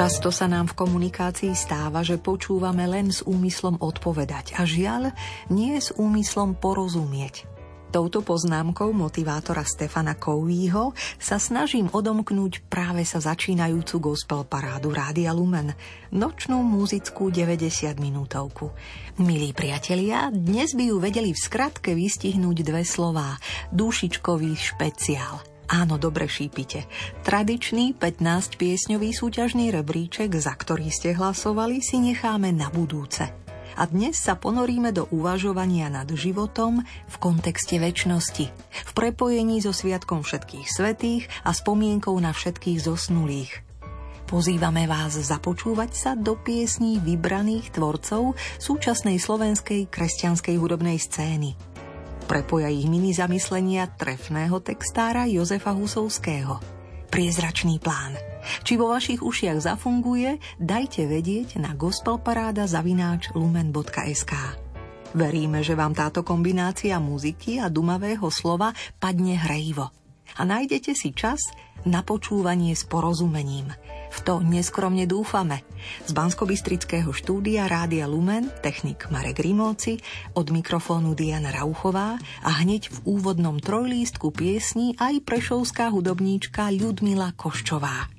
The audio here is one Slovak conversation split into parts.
Často sa nám v komunikácii stáva, že počúvame len s úmyslom odpovedať a žiaľ nie s úmyslom porozumieť. Touto poznámkou motivátora Stefana Kouvího sa snažím odomknúť práve sa začínajúcu gospel parádu Rádia Lumen, nočnú muzickú 90 minútovku. Milí priatelia, dnes by ju vedeli v skratke vystihnúť dve slová. Dušičkový špeciál – Áno, dobre šípite. Tradičný 15-piesňový súťažný rebríček, za ktorý ste hlasovali, si necháme na budúce. A dnes sa ponoríme do uvažovania nad životom v kontexte väčšnosti, v prepojení so Sviatkom všetkých svetých a spomienkou na všetkých zosnulých. Pozývame vás započúvať sa do piesní vybraných tvorcov súčasnej slovenskej kresťanskej hudobnej scény – prepoja ich mini zamyslenia trefného textára Jozefa Husovského. Priezračný plán. Či vo vašich ušiach zafunguje, dajte vedieť na gospelparáda zavináč lumen.sk. Veríme, že vám táto kombinácia muziky a dumavého slova padne hrejivo. A nájdete si čas na počúvanie s porozumením – v to neskromne dúfame. Z bansko štúdia Rádia Lumen, technik Marek Rimóci, od mikrofónu Diana Rauchová a hneď v úvodnom trojlístku piesni aj prešovská hudobníčka Ľudmila Koščová.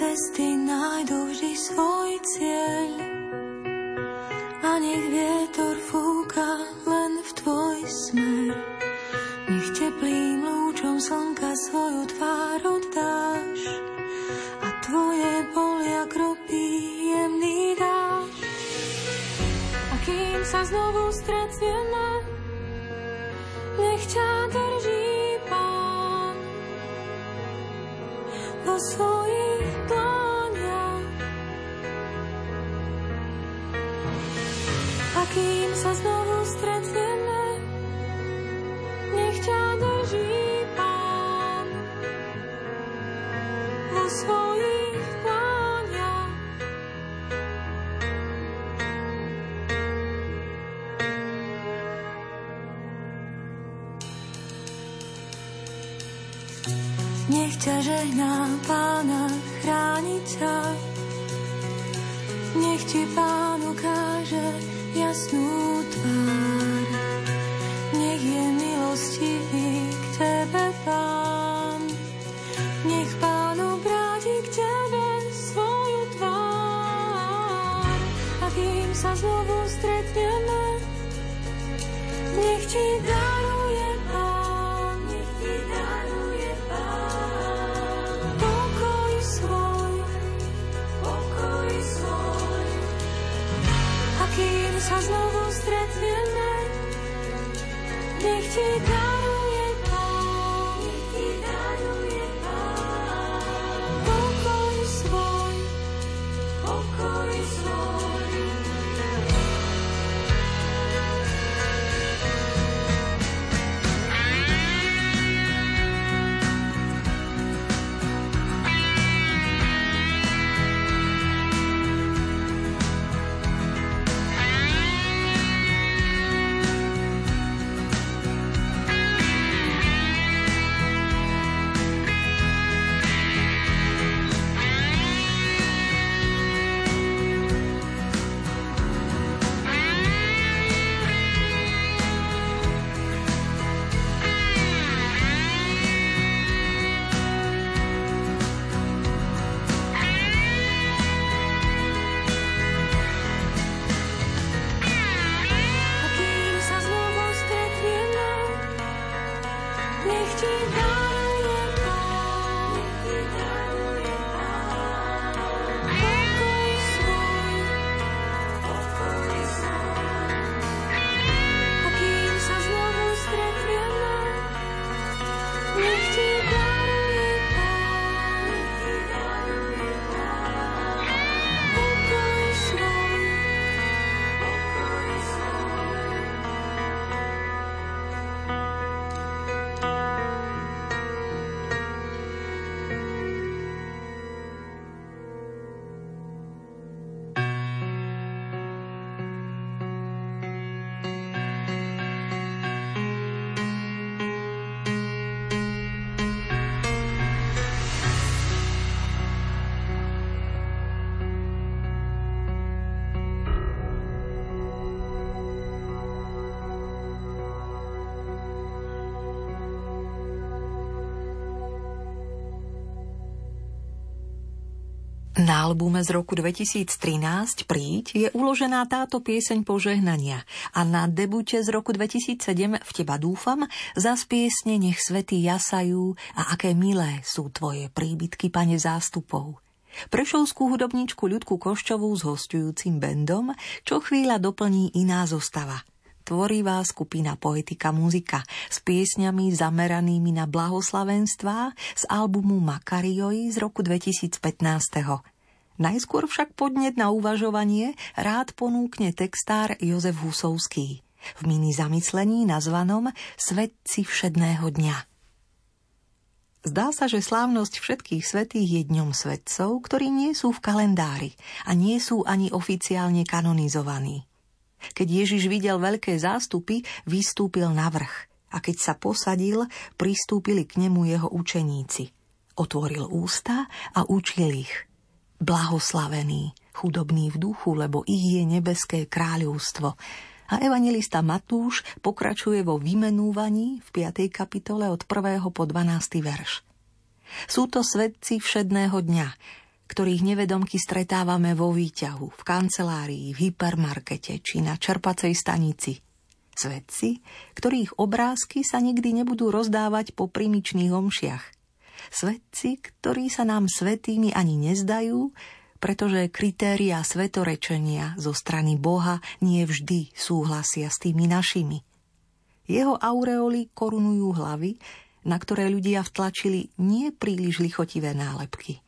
cesty nájdú vždy svoj cieľ. A nech vie, žehná Pána chrániteľ. Nech ti Pán Na albume z roku 2013 Príď je uložená táto pieseň požehnania a na debute z roku 2007 V teba dúfam zas piesne Nech svety jasajú a aké milé sú tvoje príbytky, pane zástupov. Prešovskú hudobníčku Ľudku Koščovú s hostujúcim bendom čo chvíľa doplní iná zostava. Tvorivá skupina Poetika muzika s piesňami zameranými na blahoslavenstvá z albumu Makarioi z roku 2015. Najskôr však podnet na uvažovanie rád ponúkne textár Jozef Husovský v mini zamyslení nazvanom Svetci všedného dňa. Zdá sa, že slávnosť všetkých svetých je dňom svetcov, ktorí nie sú v kalendári a nie sú ani oficiálne kanonizovaní. Keď Ježiš videl veľké zástupy, vystúpil na vrch a keď sa posadil, pristúpili k nemu jeho učeníci. Otvoril ústa a učil ich – blahoslavení, chudobní v duchu, lebo ich je nebeské kráľovstvo. A evangelista Matúš pokračuje vo vymenúvaní v 5. kapitole od 1. po 12. verš. Sú to svedci všedného dňa, ktorých nevedomky stretávame vo výťahu, v kancelárii, v hypermarkete či na čerpacej stanici. Svedci, ktorých obrázky sa nikdy nebudú rozdávať po primičných omšiach – Svetci, ktorí sa nám svetými ani nezdajú, pretože kritéria svetorečenia zo strany Boha nie vždy súhlasia s tými našimi. Jeho aureoly korunujú hlavy, na ktoré ľudia vtlačili nie príliš lichotivé nálepky.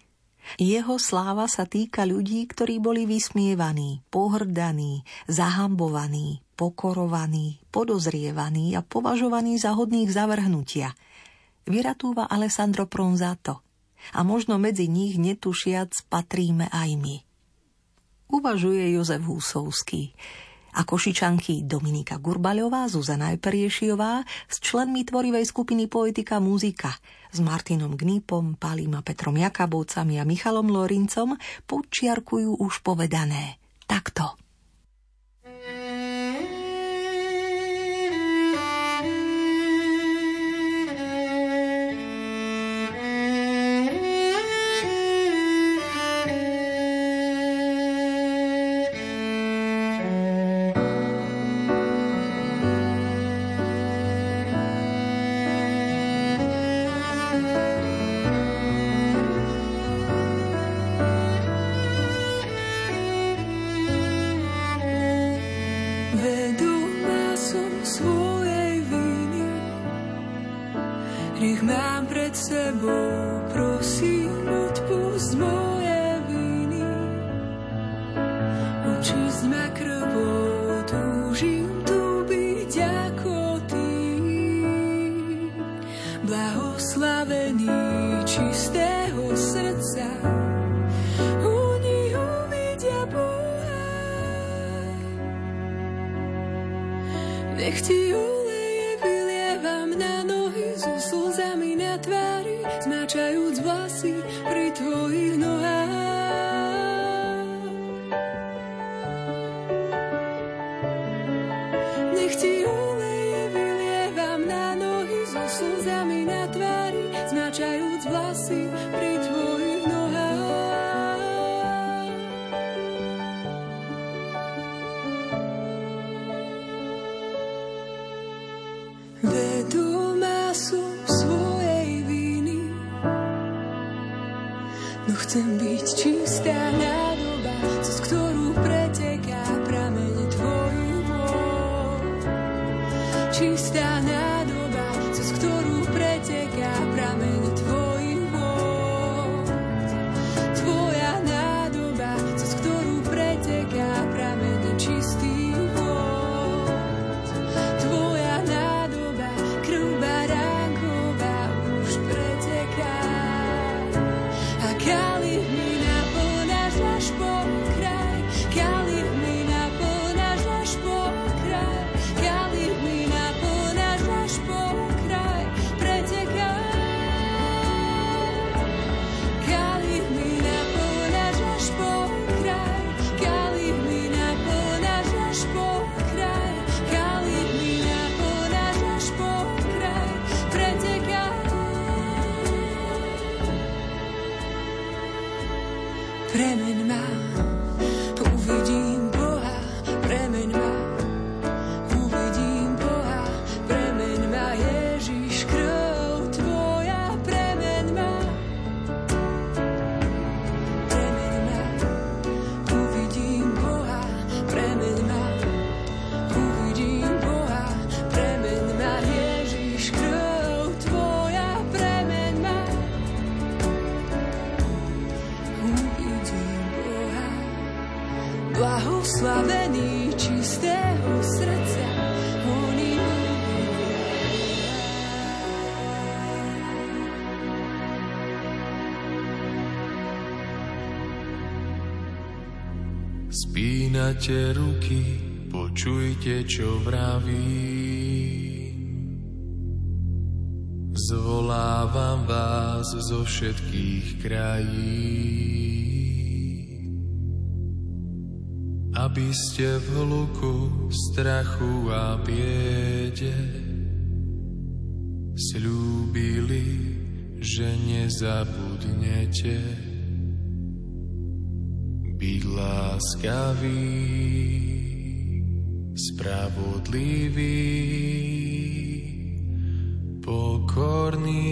Jeho sláva sa týka ľudí, ktorí boli vysmievaní, pohrdaní, zahambovaní, pokorovaní, podozrievaní a považovaní za hodných zavrhnutia – vyratúva Alessandro Pronzato a možno medzi nich netušiac patríme aj my. Uvažuje Jozef Húsovský a košičanky Dominika Gurbaľová, Zuzana Eperiešiová s členmi tvorivej skupiny Poetika Muzika s Martinom Gnípom, Palím a Petrom Jakabovcami a Michalom Lorincom podčiarkujú už povedané. Takto. Vedomá no chcem byť čistá nádoba, cez ktorú preteká prameň tvojich vôd. Spínate ruky, počujte, čo vraví. Zvolávam vás zo všetkých krají. Aby ste v hluku strachu a biede slúbili, že nezabudnete láskavý, spravodlivý, pokorný.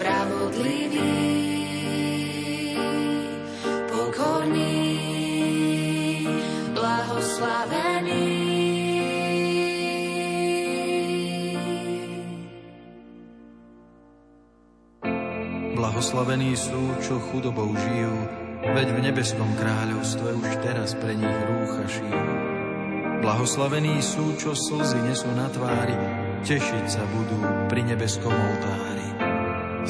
spravodlivý, pokorný. Blahoslavení sú, čo chudobou žijú, veď v nebeskom kráľovstve už teraz pre nich rúcha šijú. Blahoslavení sú, čo slzy nesú na tvári, tešiť sa budú pri nebeskom oltári.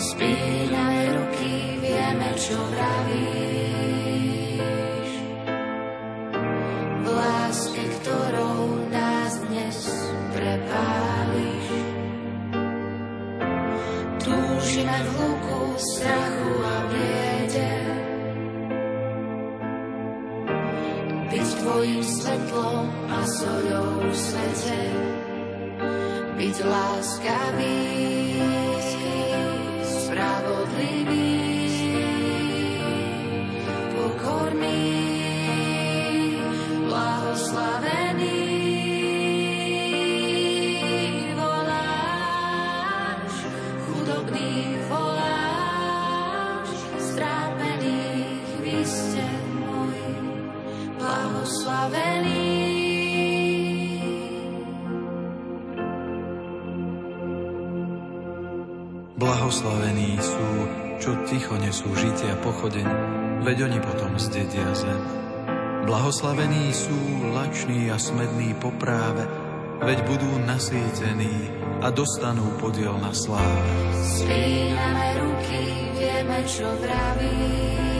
Spíname ruky, vieme, čo vravíš. V láske, ktorou nás dnes prepáliš. Túžime v hluku strachu a biede. Byť tvojim svetlom a soľou v svete. Byť láskavý, Blahoslavení sú, čo ticho nesú žitia pochodeň, veď oni potom zdedia zem. Blahoslavení sú lační a smední po práve, veď budú nasýtení a dostanú podiel na sláve. Spíname ruky, vieme, čo vravíš.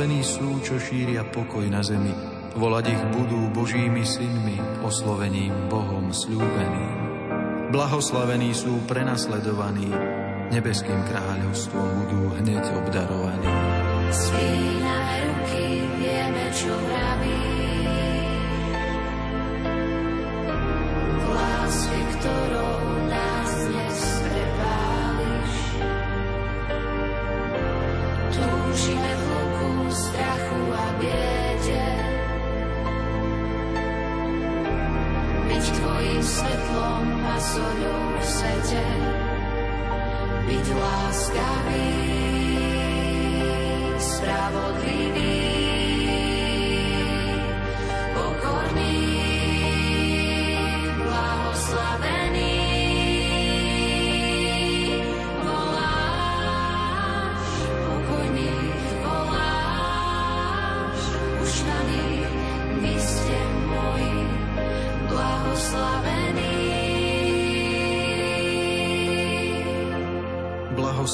Blahoslavení sú, čo šíria pokoj na zemi. Volať ich budú Božími synmi, oslovením Bohom slúbeným. Blahoslavení sú prenasledovaní, nebeským kráľovstvom budú hneď obdarovaní. Spíname ruky, vieme, čo vraví.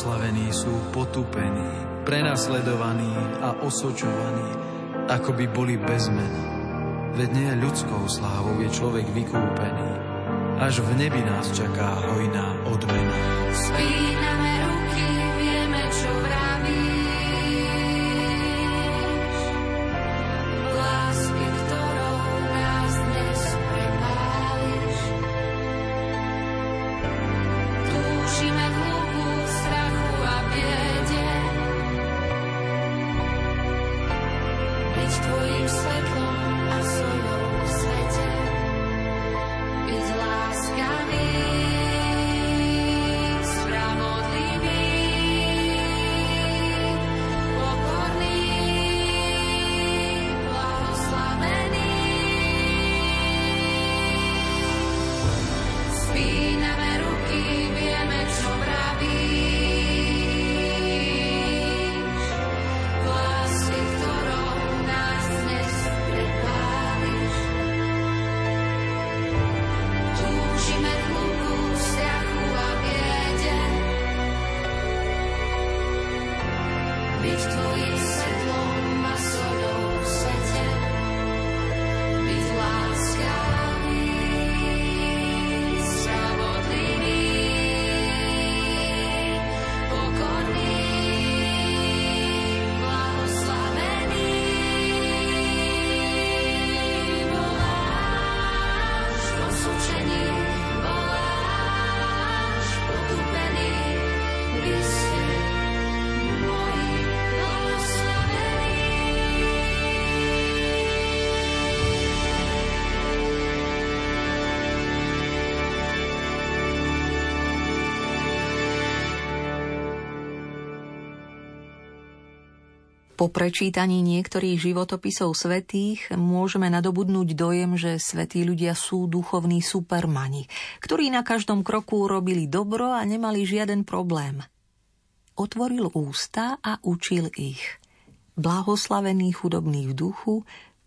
Blahoslavení sú potupení, prenasledovaní a osočovaní, ako by boli bez mena. Veď nie ľudskou slávou je človek vykúpený, až v nebi nás čaká hojná odmena. Spíname prečítaní niektorých životopisov svetých môžeme nadobudnúť dojem, že svetí ľudia sú duchovní supermani, ktorí na každom kroku robili dobro a nemali žiaden problém. Otvoril ústa a učil ich. Blahoslavený chudobný v duchu,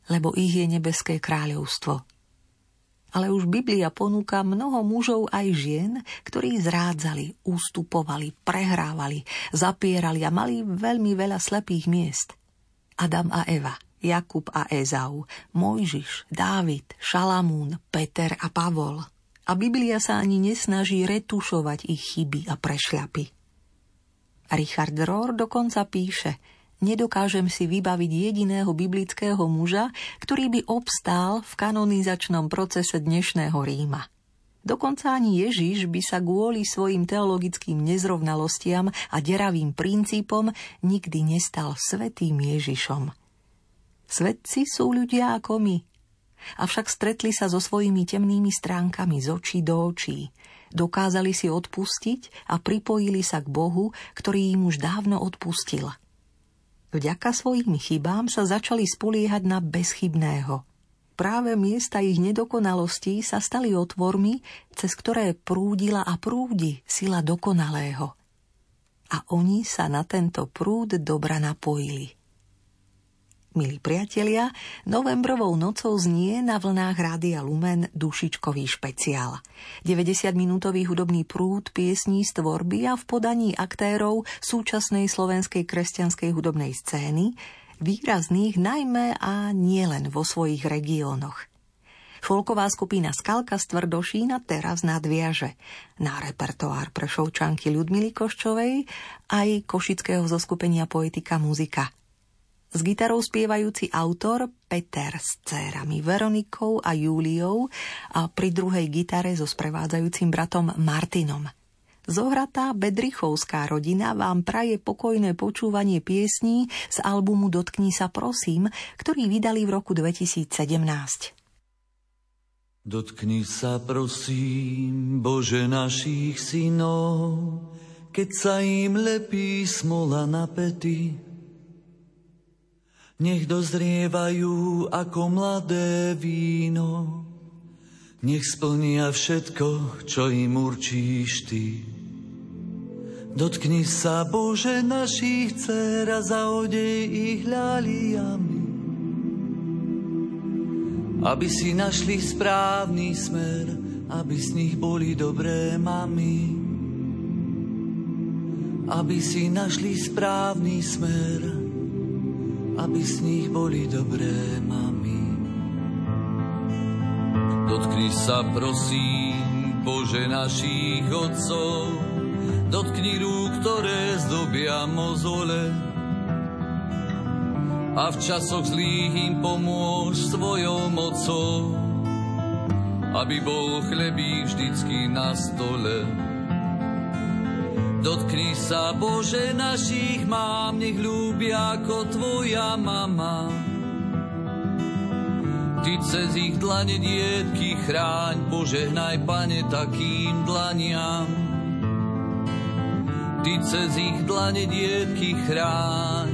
lebo ich je nebeské kráľovstvo. Ale už Biblia ponúka mnoho mužov aj žien, ktorí zrádzali, ústupovali, prehrávali, zapierali a mali veľmi veľa slepých miest. Adam a Eva, Jakub a Ezau, Mojžiš, Dávid, Šalamún, Peter a Pavol. A Biblia sa ani nesnaží retušovať ich chyby a prešľapy. Richard Rohr dokonca píše – Nedokážem si vybaviť jediného biblického muža, ktorý by obstál v kanonizačnom procese dnešného Ríma. Dokonca ani Ježiš by sa kvôli svojim teologickým nezrovnalostiam a deravým princípom nikdy nestal svetým Ježišom. Svetci sú ľudia ako my, avšak stretli sa so svojimi temnými stránkami z očí do očí. Dokázali si odpustiť a pripojili sa k Bohu, ktorý im už dávno odpustil – Vďaka svojim chybám sa začali spoliehať na bezchybného. Práve miesta ich nedokonalostí sa stali otvormi, cez ktoré prúdila a prúdi sila dokonalého. A oni sa na tento prúd dobra napojili. Milí priatelia, novembrovou nocou znie na vlnách Rádia Lumen dušičkový špeciál. 90-minútový hudobný prúd piesní z tvorby a v podaní aktérov súčasnej slovenskej kresťanskej hudobnej scény, výrazných najmä a nielen vo svojich regiónoch. Folková skupina Skalka z Tvrdošína teraz nadviaže na repertoár prešovčanky Ľudmily Koščovej aj košického zoskupenia Poetika muzika – s gitarou spievajúci autor Peter s cérami Veronikou a Júliou a pri druhej gitare so sprevádzajúcim bratom Martinom. Zohratá Bedrichovská rodina vám praje pokojné počúvanie piesní z albumu Dotkni sa prosím, ktorý vydali v roku 2017. Dotkni sa prosím, Bože našich synov, keď sa im lepí smola na pety, nech dozrievajú ako mladé víno, nech splnia všetko, čo im určíš Ty. Dotkni sa, Bože, našich dcer a zaodej ich ľaliami, aby si našli správny smer, aby z nich boli dobré mami. Aby si našli správny smer, aby z nich boli dobré mami. Dotkni sa prosím, Bože našich otcov, dotkni rúk, ktoré zdobia mozole a v časoch zlých im pomôž svojou mocou, aby bol chlebík vždycky na stole. Dotkni sa, Bože, našich mám, nech ľúbia ako Tvoja mama. Ty cez ich dlane dietky chráň, požehnaj, Pane, takým dlaniam. Ty cez ich dlane dietky chráň,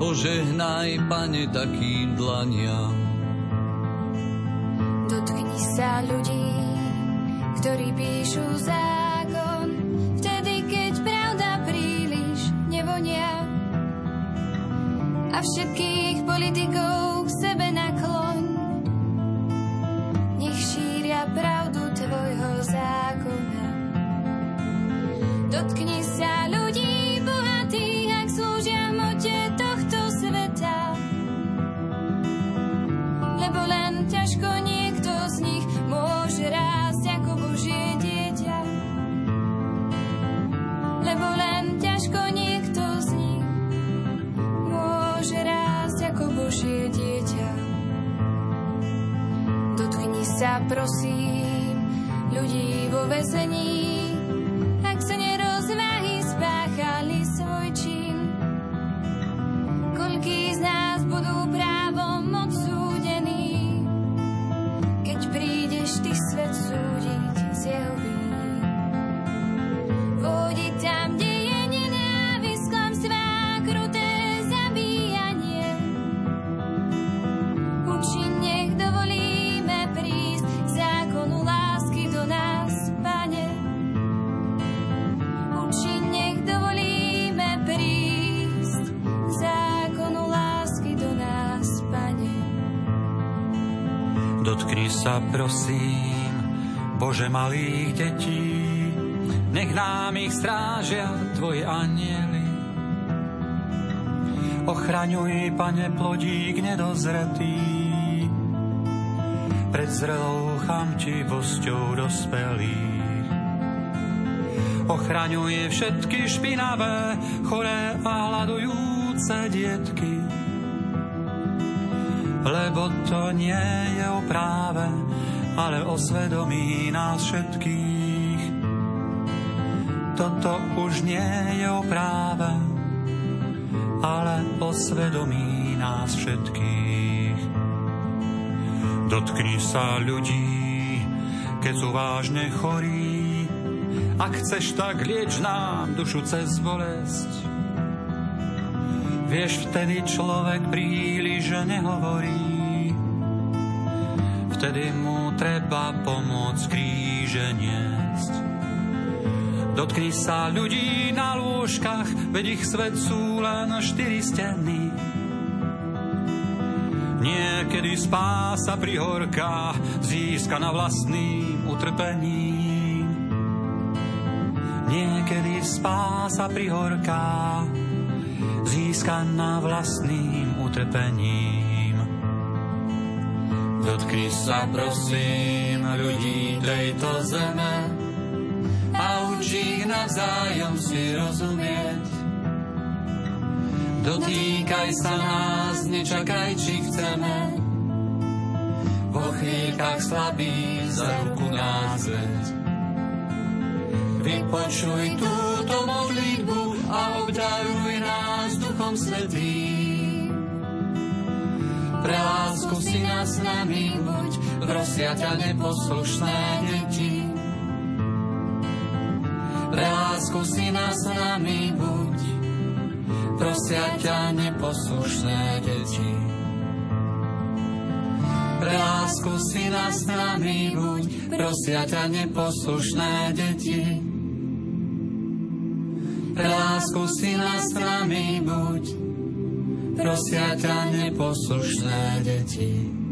požehnaj, Pane, takým dlaniam. Dotkni sa ľudí, ktorí píšu za a všetkých politikov Sa, prosím, ľudí vo vezení, malých detí, nech nám ich strážia Tvoji anieli. Ochraňuj, Pane, plodík nedozretý, pred zrelou chamtivosťou dospelých. Ochraňuje všetky špinavé, choré a hľadujúce dietky, lebo to nie je o práve, ale o svedomí nás všetkých. Toto už nie je o práve, ale o svedomí nás všetkých. Dotkni sa ľudí, keď sú vážne chorí, ak chceš, tak lieč nám dušu cez bolesť Vieš, vtedy človek príliš nehovorí, vtedy mu treba pomôcť kríže niesť. Dotkni sa ľudí na lôžkach, veď ich svet sú len štyri steny. Niekedy spása pri horkách získa na vlastným utrpením. Niekedy spása pri horkách získaná vlastným utrpením. Dotkni sa prosím ľudí tejto zeme a učí ich navzájom si rozumieť. Dotýkaj sa nás, nečakaj, či chceme. Vo chvíľkach slabý za ruku nás Vypočuj túto modlitbu a obdaruj nás Duchom Svetým. Pre lásku si nás nami buď, prosia ťa neposlušné deti. Pre lásku si nás nami buď, prosia ťa neposlušné deti. Pre lásku si nás nami buď, prosia ťa neposlušné deti. Pre lásku si nás nami buď, prosia ťa neposlušné deti.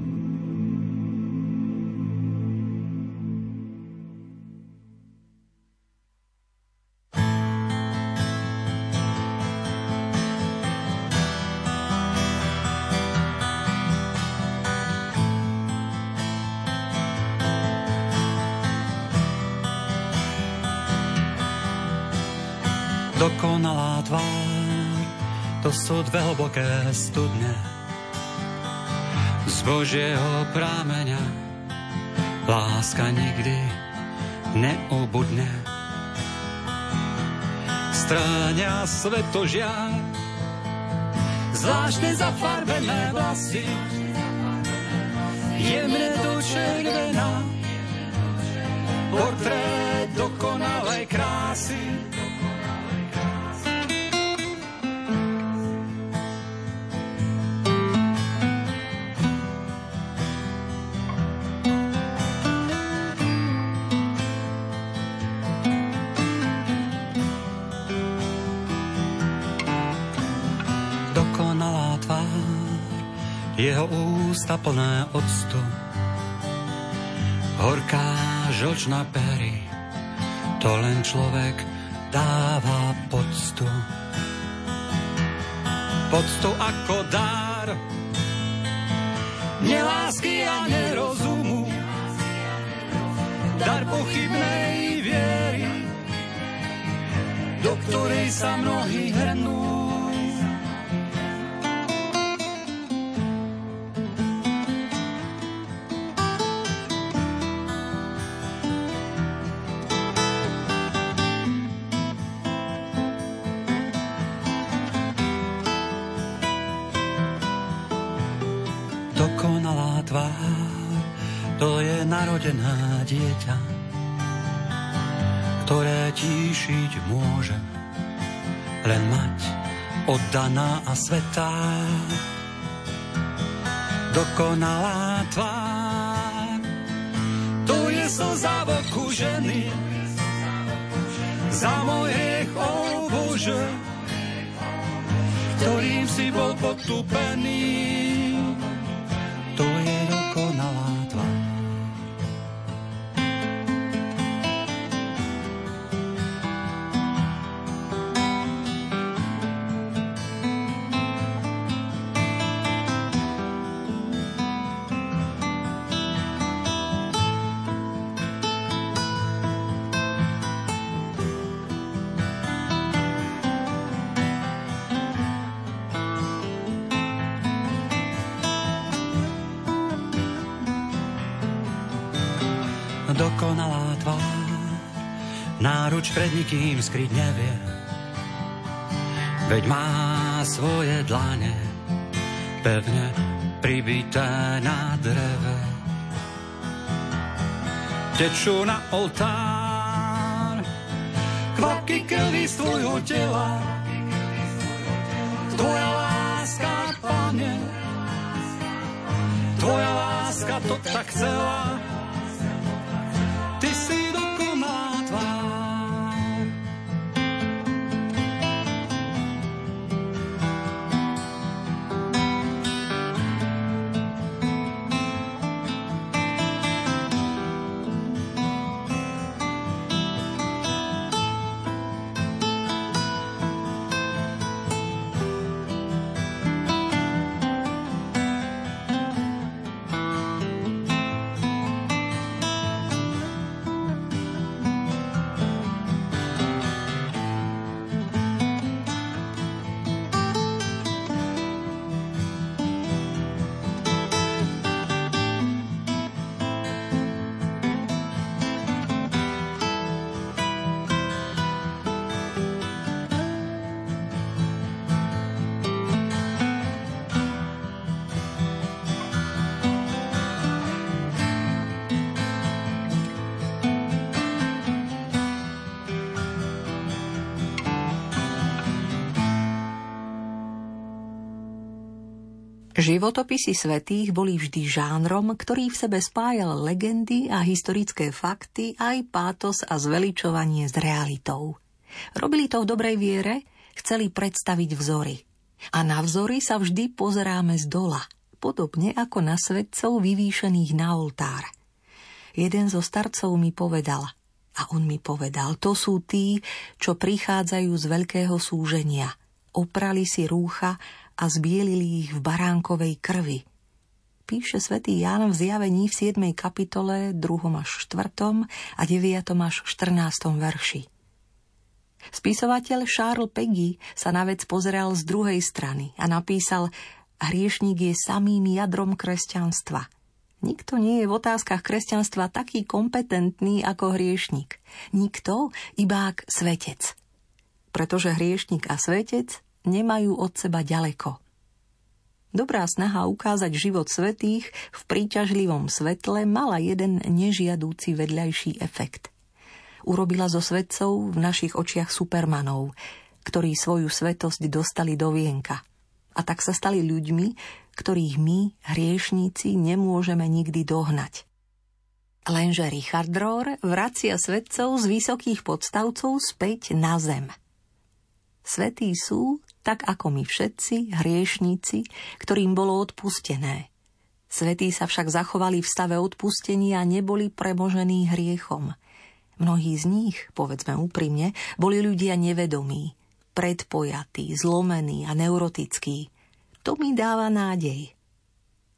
Sú dve hlboké studne. Z Božieho prámeňa láska nikdy neubudne. Stráňa svetožiar, zvláštne zafarbené vlasy, jemne do červená, portrét dokonalej krásy. Jeho ústa plné octu. Horká žlčná pery, to len človek dáva poctu. Poctu ako dár, nelásky a nerozumu, dar pochybnej viery, do ktorej sa mnohí hrnú. Dieťa, ktoré tíšiť môže len mať oddaná a svetá. Dokonalá tvár, to je slza v oku ženy, za o oh Bože, ktorým si bol potupený. Nikým skryť nevie. Veď má svoje dlane pevne pribité na dreve. Tečú na oltár kvapky krvi z tvojho tela. Tvoja láska, pane, tvoja láska to tak chcela. Životopisy svetých boli vždy žánrom, ktorý v sebe spájal legendy a historické fakty, aj pátos a zveličovanie s realitou. Robili to v dobrej viere, chceli predstaviť vzory. A na vzory sa vždy pozeráme z dola, podobne ako na svetcov vyvýšených na oltár. Jeden zo starcov mi povedal, a on mi povedal, to sú tí, čo prichádzajú z veľkého súženia. Oprali si rúcha a zbielili ich v baránkovej krvi. Píše svätý Ján v zjavení v 7. kapitole 2. až 4. a 9. až 14. verši. Spisovateľ Charles Peggy sa na vec pozeral z druhej strany a napísal Hriešník je samým jadrom kresťanstva. Nikto nie je v otázkach kresťanstva taký kompetentný ako hriešnik. Nikto, iba ak svetec. Pretože hriešnik a svetec nemajú od seba ďaleko. Dobrá snaha ukázať život svetých v príťažlivom svetle mala jeden nežiadúci vedľajší efekt. Urobila zo svetcov v našich očiach supermanov, ktorí svoju svetosť dostali do vienka. A tak sa stali ľuďmi, ktorých my, hriešníci, nemôžeme nikdy dohnať. Lenže Richard Rohr vracia svetcov z vysokých podstavcov späť na zem. Svetí sú, tak ako my všetci, hriešníci, ktorým bolo odpustené. Svetí sa však zachovali v stave odpustenia a neboli premožení hriechom. Mnohí z nich, povedzme úprimne, boli ľudia nevedomí, predpojatí, zlomení a neurotickí. To mi dáva nádej.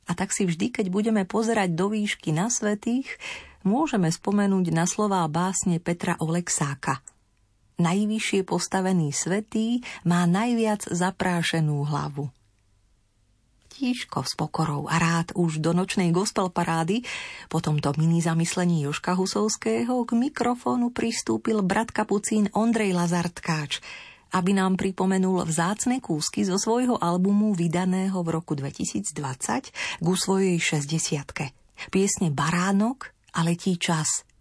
A tak si vždy, keď budeme pozerať do výšky na svetých, môžeme spomenúť na slová básne Petra Oleksáka – najvyššie postavený svetý má najviac zaprášenú hlavu. Tížko s pokorou a rád už do nočnej gospel parády po tomto mini zamyslení Joška Husovského k mikrofónu pristúpil brat kapucín Ondrej Lazartkáč, aby nám pripomenul vzácne kúsky zo svojho albumu vydaného v roku 2020 ku svojej 60 Piesne Baránok a letí čas –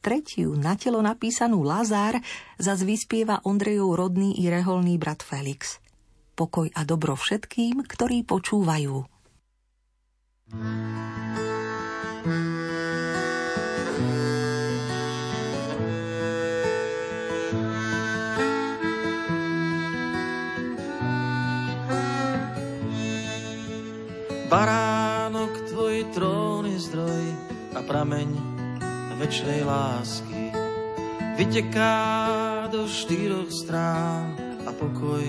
tretiu na telo napísanú Lazár zas vyspieva Ondrejov rodný i reholný brat Felix. Pokoj a dobro všetkým, ktorí počúvajú. Baránok, tvoj trón je zdroj a prameň väčšej lásky vyteká do štyroch strán a pokoj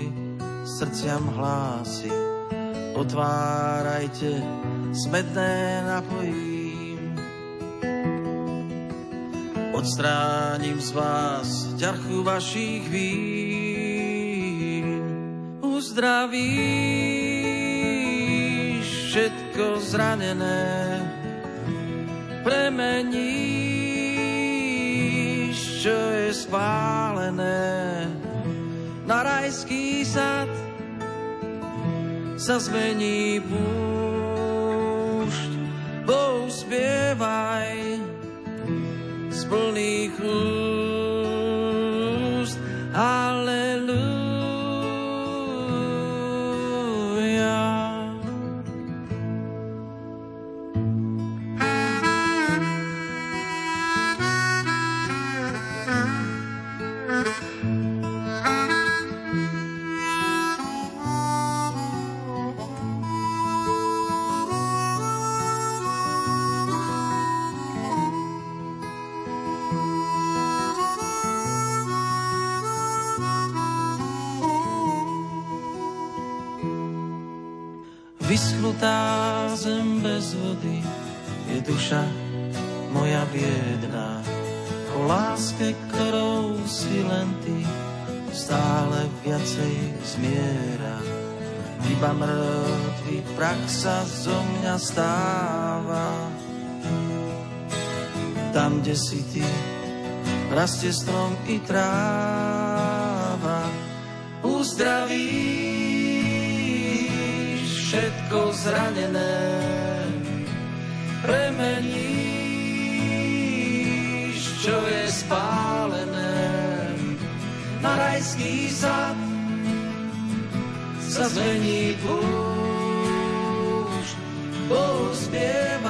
srdciam hlási. Otvárajte, smedné napojím. Odstránim z vás ťarchu vašich vín. Uzdravíš všetko zranené, premení je spálené na rajský sad sa zmení púšť. Bohu spievaj z plných úst. Duša moja biedná. O láske, ktorou si len ty stále viacej zmiera. Iba mŕtvý prach sa zo mňa stáva. Tam, kde si ty, rastie strom i tráva. Uzdraví všetko zranené premeníš, čo je spálené na rajský sad sa zmení púšť. Bohu spievaj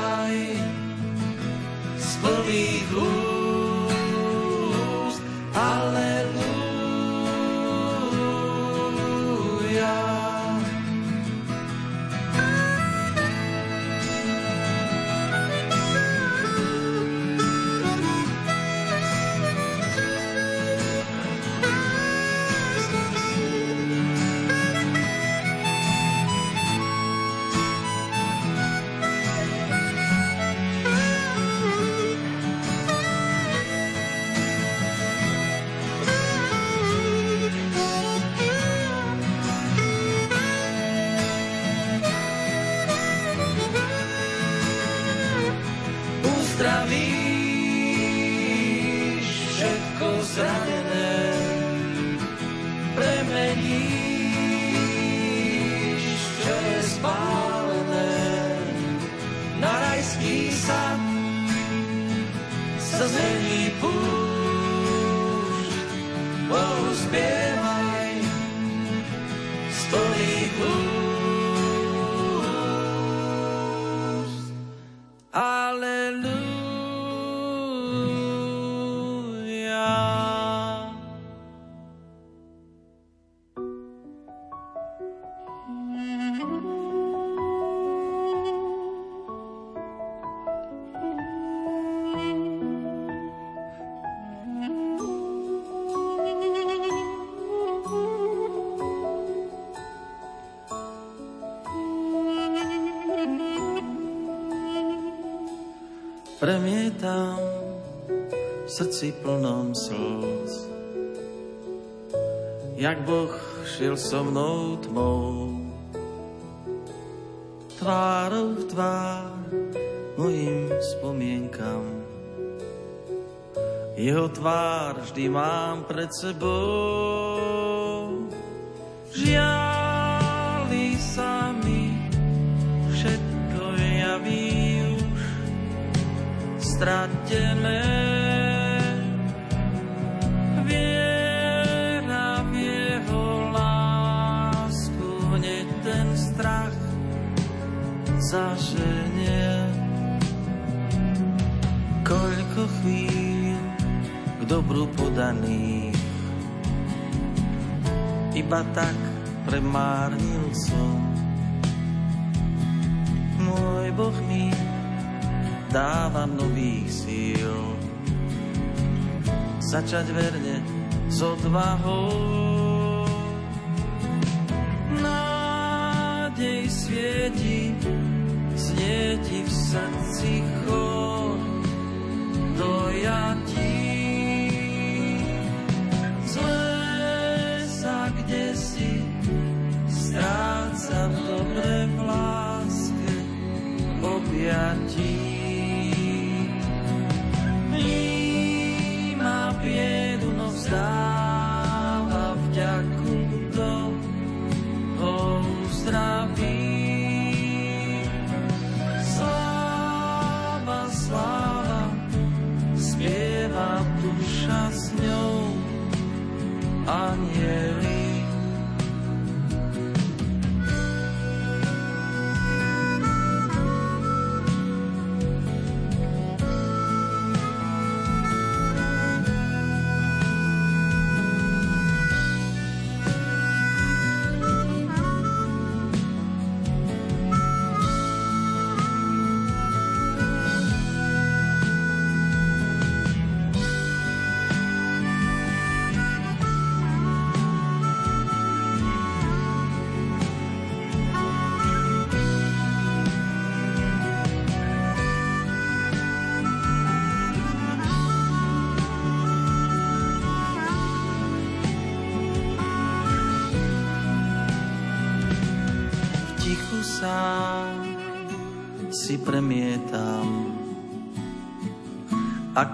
šiel so mnou tmou, tvárou v tvár mojim spomienkam. Jeho tvár vždy mám pred sebou. Žiali sa mi, všetko javí už stratené. Dobru podaných iba tak premárnil som. Môj Boh mi dáva nových síl. Začať verne s odvahou. Nádej svieti, znie ti v srdci chod dojatí. Zlé yeah.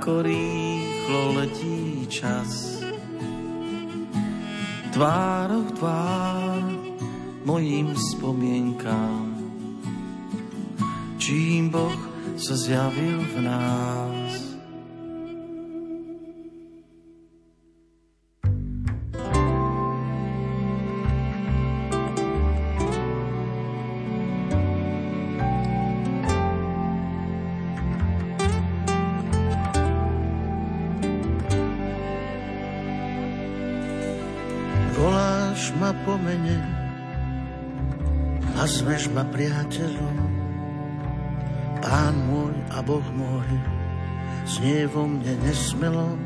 Ako rýchlo letí čas. Tvárov tvár mojim spomienkám, čím Boh sa zjavil v nás. Nazveš ma priateľom, Pán môj a Boh môj, znie vo mne nesmelo.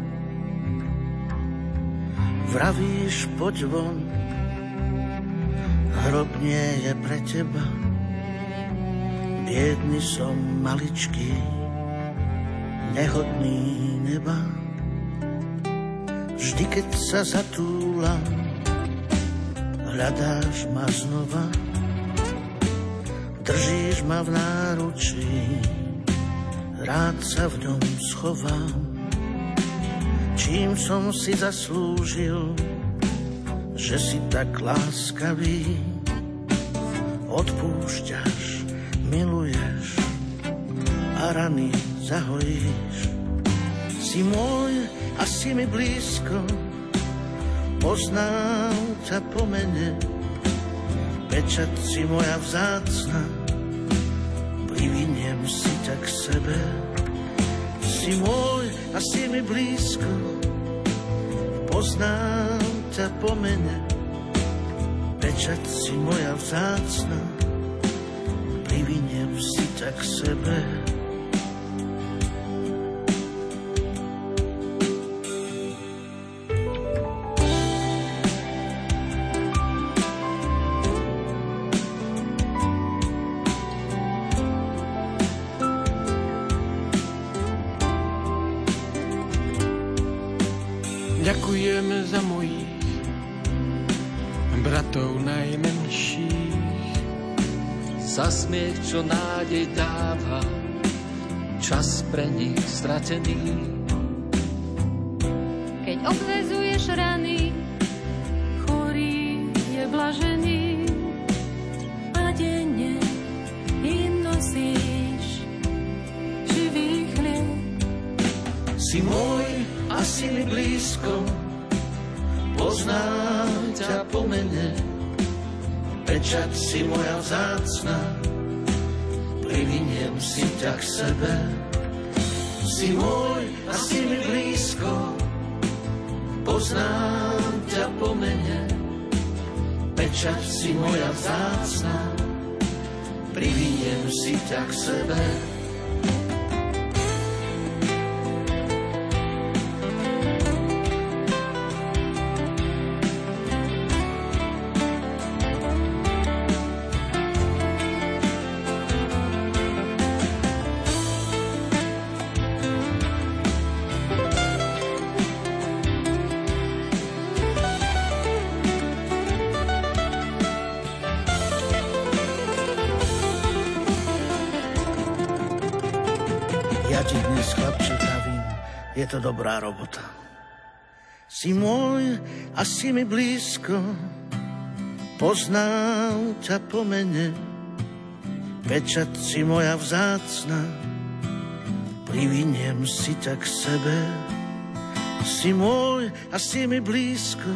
Vravíš, poď von, hrob nie je pre teba. Biedný som maličký, nehodný neba. Vždy, keď sa zatúlam, hľadáš ma znova Držíš ma v náručí, rád sa v ňom schovám. Čím som si zaslúžil, že si tak láskavý, odpúšťaš, miluješ a rany zahojíš. Si môj a si mi blízko, poznám ťa po mene, pečať si moja vzácna, priviniem si ťa k sebe. Si môj a si mi blízko, poznám ťa po mene, pečať si moja vzácna, priviniem si ťa k sebe. Stratený. Keď si moja vzácna, priviniem si ťa k sebe. To dobrá robota. Si môj a si mi blízko, poznám ťa po mene, pečať si moja vzácna, priviniem si ťa k sebe. Si môj a si mi blízko,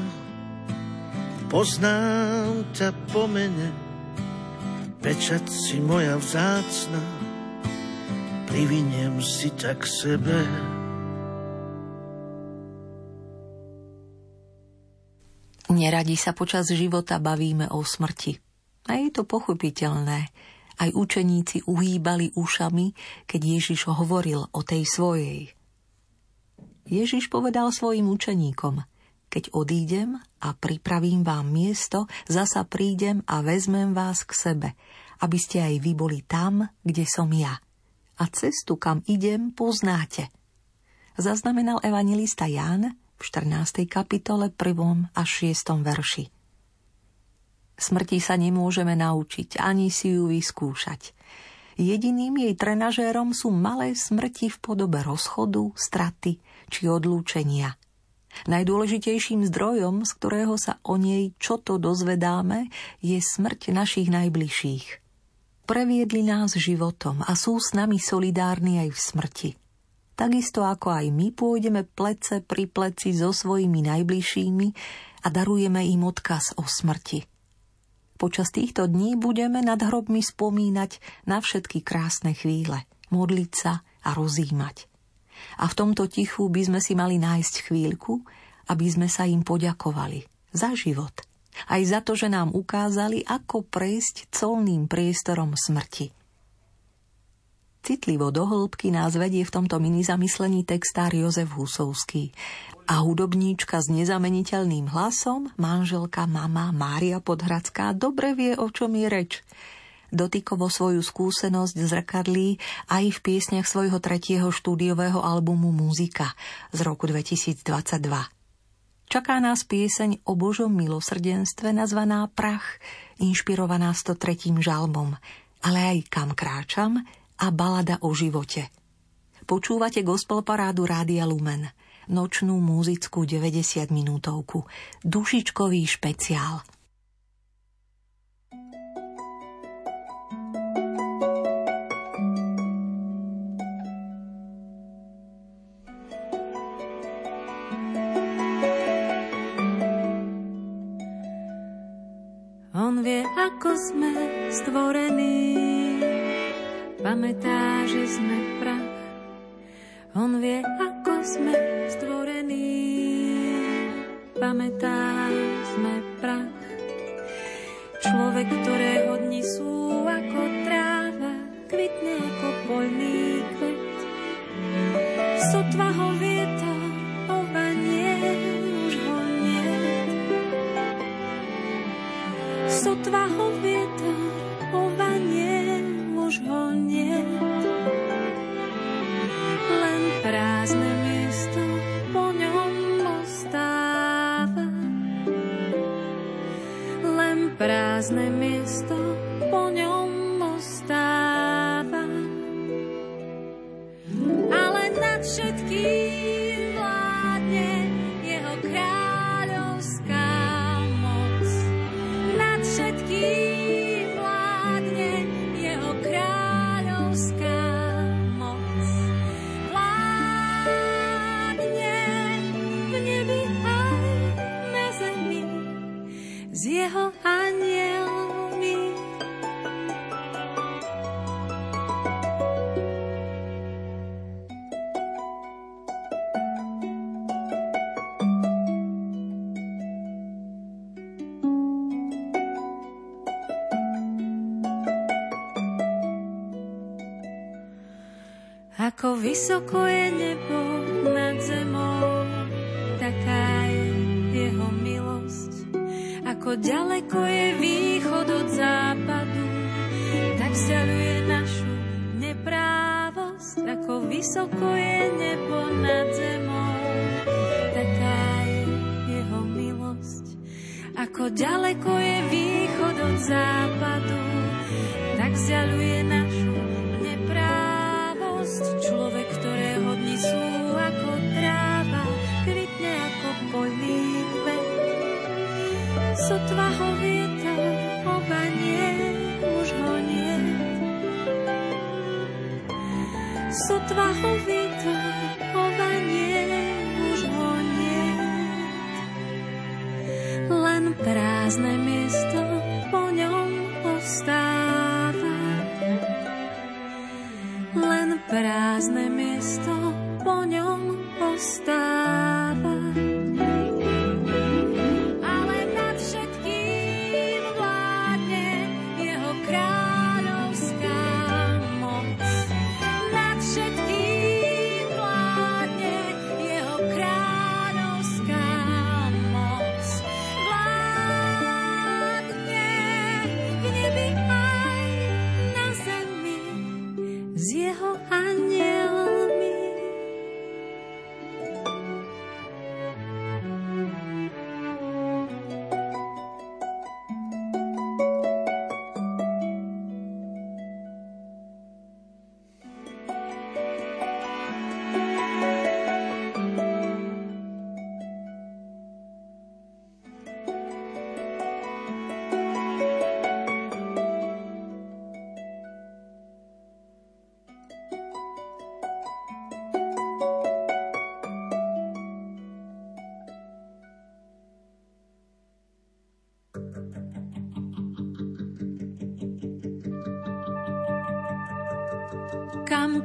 poznám ťa po mene, pečať si moja vzácna, priviniem si tak sebe. Neradi sa počas života bavíme o smrti. A je to pochopiteľné. Aj učeníci uhýbali ušami, keď Ježiš hovoril o tej svojej. Ježiš povedal svojim učeníkom, keď odídem a pripravím vám miesto, zasa prídem a vezmem vás k sebe, aby ste aj vy boli tam, kde som ja. A cestu, kam idem, poznáte. Zaznamenal evangelista Ján v 14. kapitole 1. až 6. verši. Smrti sa nemôžeme naučiť, ani si ju vyskúšať. Jediným jej trenažérom sú malé smrti v podobe rozchodu, straty či odlúčenia. Najdôležitejším zdrojom, z ktorého sa o nej čo to dozvedáme, je smrť našich najbližších. Previedli nás životom a sú s nami solidárni aj v smrti – takisto ako aj my pôjdeme plece pri pleci so svojimi najbližšími a darujeme im odkaz o smrti. Počas týchto dní budeme nad hrobmi spomínať na všetky krásne chvíle, modliť sa a rozímať. A v tomto tichu by sme si mali nájsť chvíľku, aby sme sa im poďakovali za život. Aj za to, že nám ukázali, ako prejsť colným priestorom smrti – Citlivo do hĺbky nás vedie v tomto mini zamyslení textár Jozef Husovský. A hudobníčka s nezameniteľným hlasom, manželka mama Mária Podhradská, dobre vie, o čom je reč. Dotykovo svoju skúsenosť zrkadlí aj v piesniach svojho tretieho štúdiového albumu Muzika z roku 2022. Čaká nás pieseň o Božom milosrdenstve nazvaná Prach, inšpirovaná 103. žalmom, ale aj Kam kráčam, a balada o živote. Počúvate gospel parádu Rádia Lumen, nočnú muzickú 90 minútovku, dušičkový špeciál. Ako sme stvorení pamätá, že sme prach.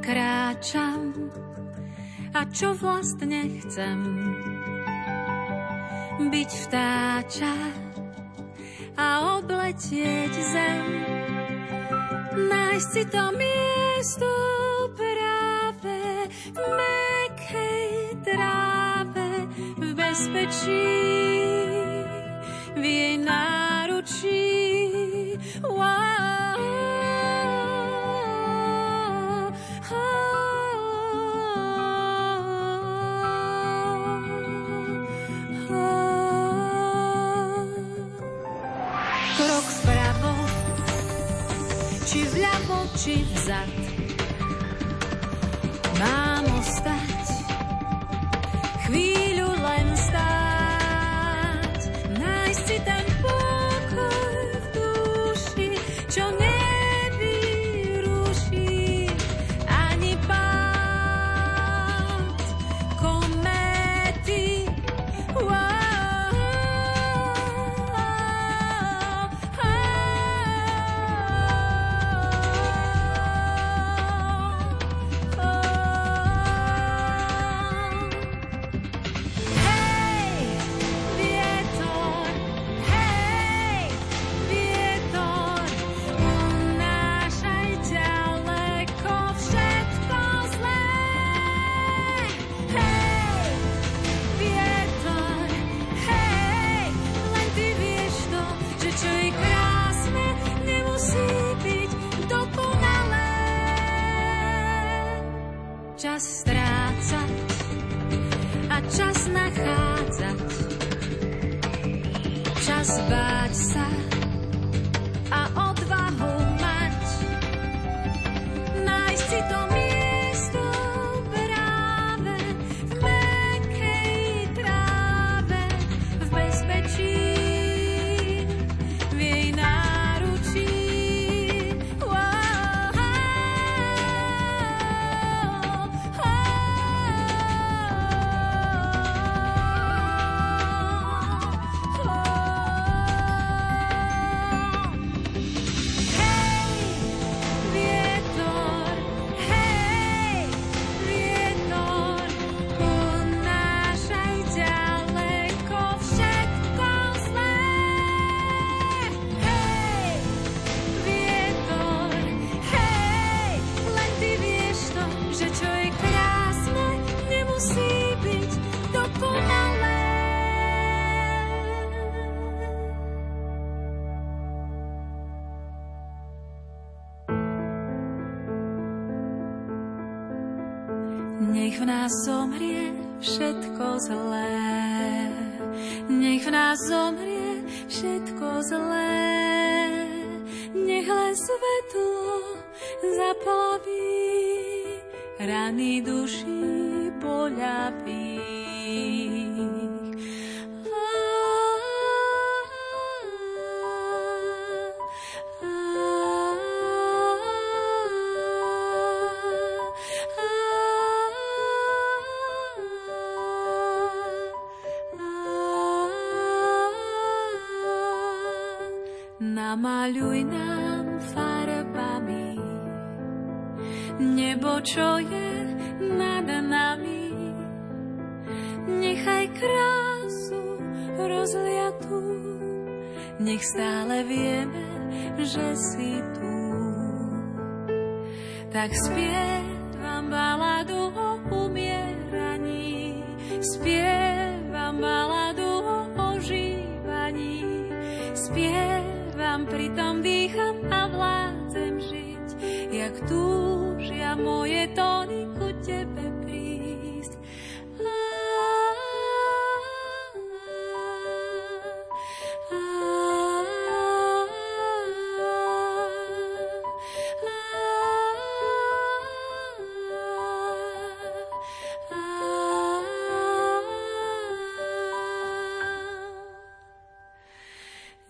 kráčam a čo vlastne chcem. Byť vtáča a obletieť zem, nájsť si to miesto práve v mekej tráve, v bezpečí nemusí byť dokonalé. Čas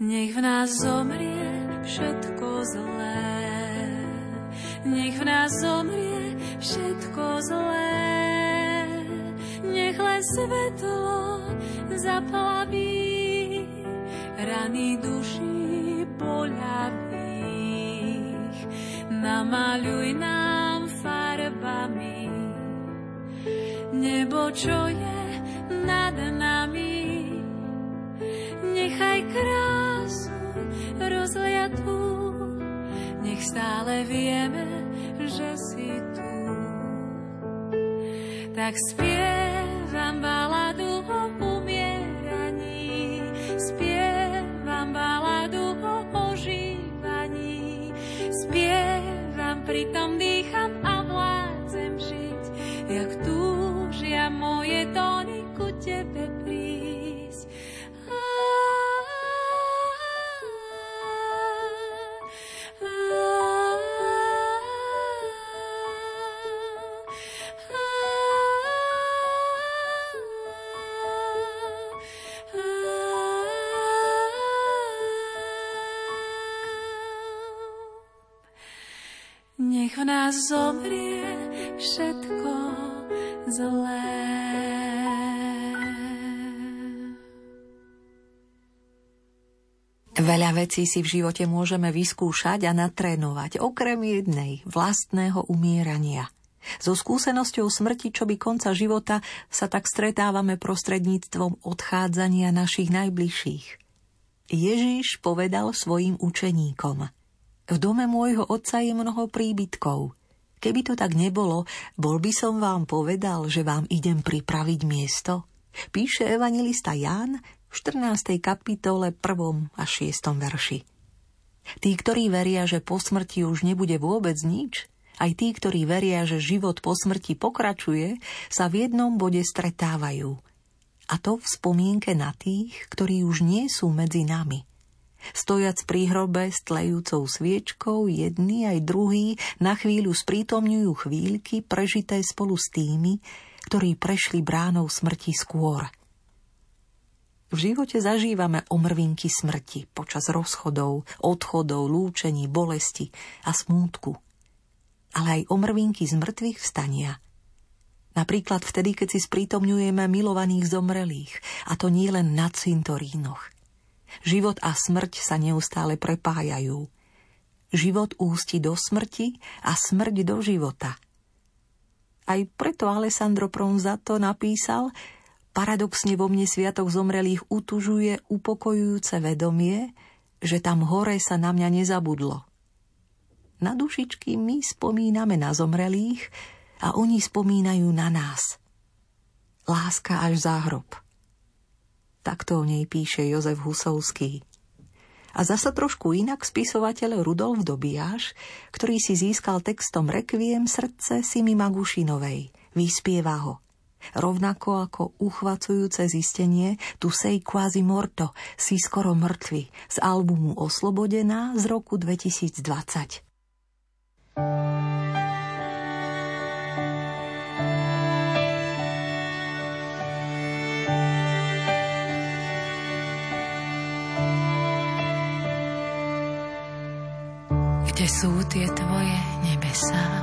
Nech v nás zomrie všetko zlé. Nech v nás zomrie všetko zlé. Nech len svetlo zaplaví rany duší poľavých. Namaľuj nám farbami nebo, čo je nad nami. Rozliatú, nech stále vieme, že si tu. Tak spievam baladu o umieraní, spievam baladu o ožívaní, spievam, pritom Veľa vecí si v živote môžeme vyskúšať a natrénovať, okrem jednej, vlastného umierania. So skúsenosťou smrti, čo by konca života, sa tak stretávame prostredníctvom odchádzania našich najbližších. Ježíš povedal svojim učeníkom V dome môjho otca je mnoho príbytkov. Keby to tak nebolo, bol by som vám povedal, že vám idem pripraviť miesto? Píše evangelista Ján v 14. kapitole 1. a 6. verši. Tí, ktorí veria, že po smrti už nebude vôbec nič, aj tí, ktorí veria, že život po smrti pokračuje, sa v jednom bode stretávajú. A to v spomienke na tých, ktorí už nie sú medzi nami. Stojac pri hrobe s tlejúcou sviečkou, jedni aj druhý na chvíľu sprítomňujú chvíľky prežité spolu s tými, ktorí prešli bránou smrti skôr – v živote zažívame omrvinky smrti počas rozchodov, odchodov, lúčení, bolesti a smútku. Ale aj omrvinky z mŕtvych vstania. Napríklad vtedy, keď si sprítomňujeme milovaných zomrelých, a to nie len na cintorínoch. Život a smrť sa neustále prepájajú. Život ústi do smrti a smrť do života. Aj preto Alessandro Pronzato napísal, Paradoxne vo mne sviatok zomrelých utužuje upokojujúce vedomie, že tam hore sa na mňa nezabudlo. Na dušičky my spomíname na zomrelých a oni spomínajú na nás. Láska až záhrob. Takto o nej píše Jozef Husovský. A zasa trošku inak spisovateľ Rudolf Dobiaš, ktorý si získal textom Requiem srdce Simi Magušinovej. Vyspieva ho – Rovnako ako uchvacujúce zistenie tu sej quasi morto, si skoro mŕtvy z albumu Oslobodená z roku 2020. Kde sú tie tvoje nebesá?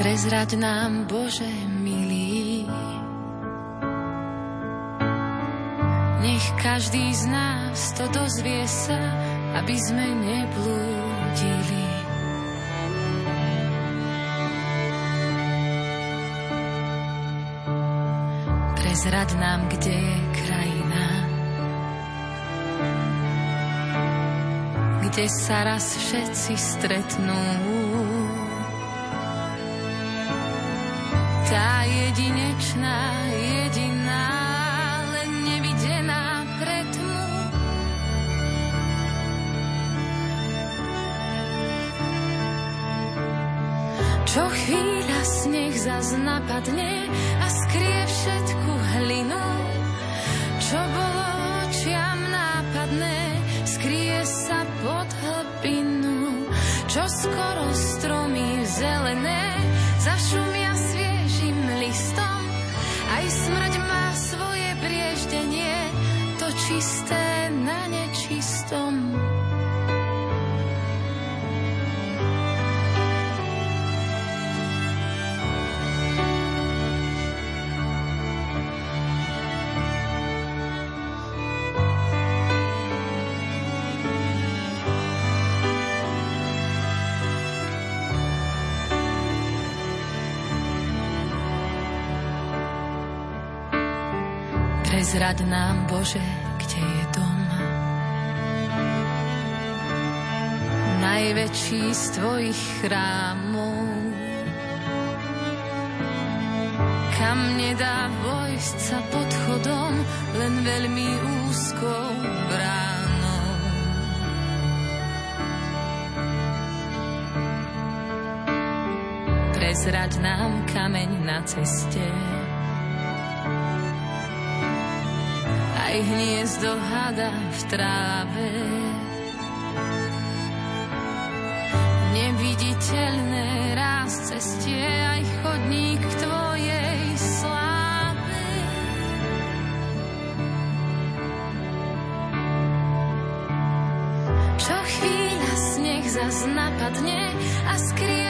Prezrať nám, Bože milý, nech každý z nás to dozvie sa, aby sme neblúdili. Prezrad nám, kde je krajina, kde sa raz všetci stretnú. Tá jedinečná, jediná, len nevidená pre tmu. Čo chvíľa sneh zas napadne a skrie všetku hlinu, čo bolo očiam nápadné, skrie sa pod hlbinu, čo skoro stromy zelené to čisté Prezrad nám, Bože, kde je dom. Najväčší z Tvojich chrámov. Kam nedá vojsť sa pod chodom, len veľmi úzkou bránou. Prezrať nám kameň na ceste, aj hniezdo hada v tráve. Neviditeľné ráz cestie, aj chodník k tvojej sláve. Čo chvíľa sneh zas napadne a skrie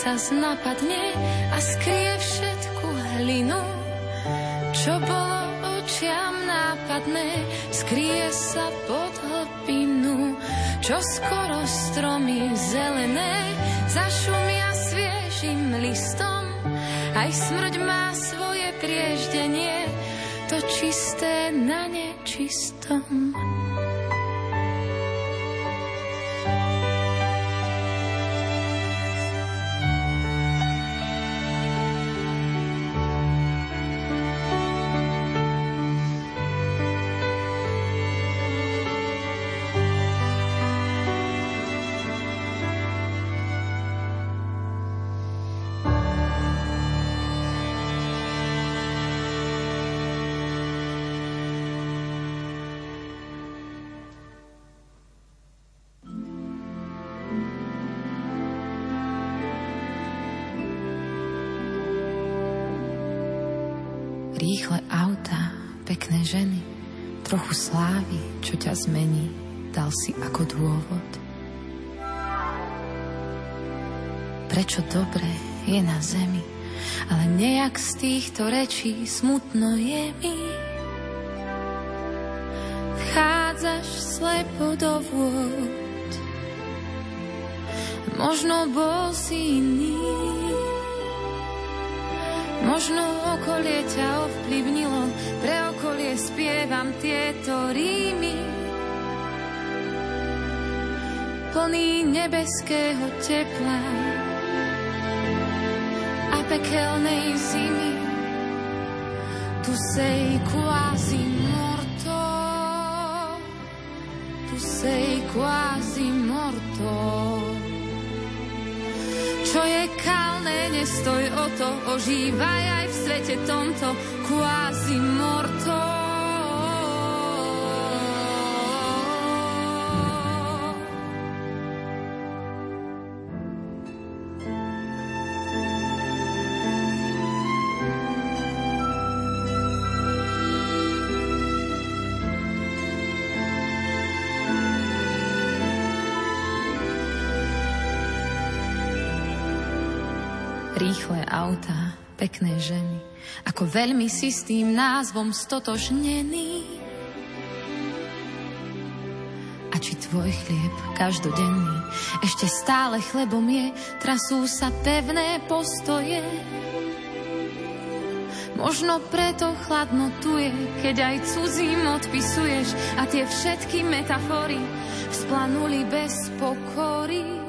sneh zas napadne a skrie všetku hlinu, čo bolo očiam nápadné, skrie sa pod hlbinu, čo skoro stromy zelené zašumia sviežim listom. Aj smrť má svoje prieždenie, to čisté na nečistom. Rýchle auta, pekné ženy, trochu slávy, čo ťa zmení, dal si ako dôvod. Prečo dobre je na zemi, ale nejak z týchto rečí smutno je mi. Vchádzaš slepo do vôd. Možno bol si iný, možno okolie ťa ovplyvnilo, pre okolie spievam tieto rímy. Plný nebeského tepla a pekelnej zimy. Tu sei quasi morto, tu sei quasi morto. Čo je kalné, nestoj o to, ožívaj aj v svete tomto, rýchle autá, pekné ženy, ako veľmi si s tým názvom stotožnený. A či tvoj chlieb každodenný ešte stále chlebom je, trasú sa pevné postoje. Možno preto chladno tu je, keď aj cudzím odpisuješ a tie všetky metafory vzplanuli bez pokory.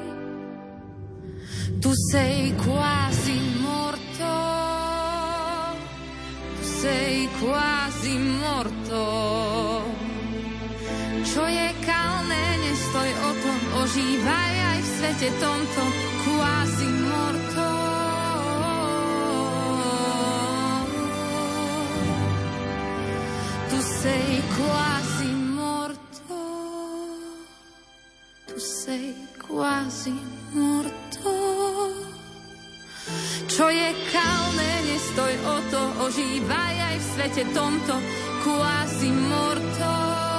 Tu sei quasi morto, tu sei quasi morto. Čo je kalné, nestoj o to, ožívaj aj v svete tomto, quasi morto. Tu sei quasi morto, tu sei quasi morto. Čo kalné, nestoj o to, ožívaj aj v svete tomto, quasi morto.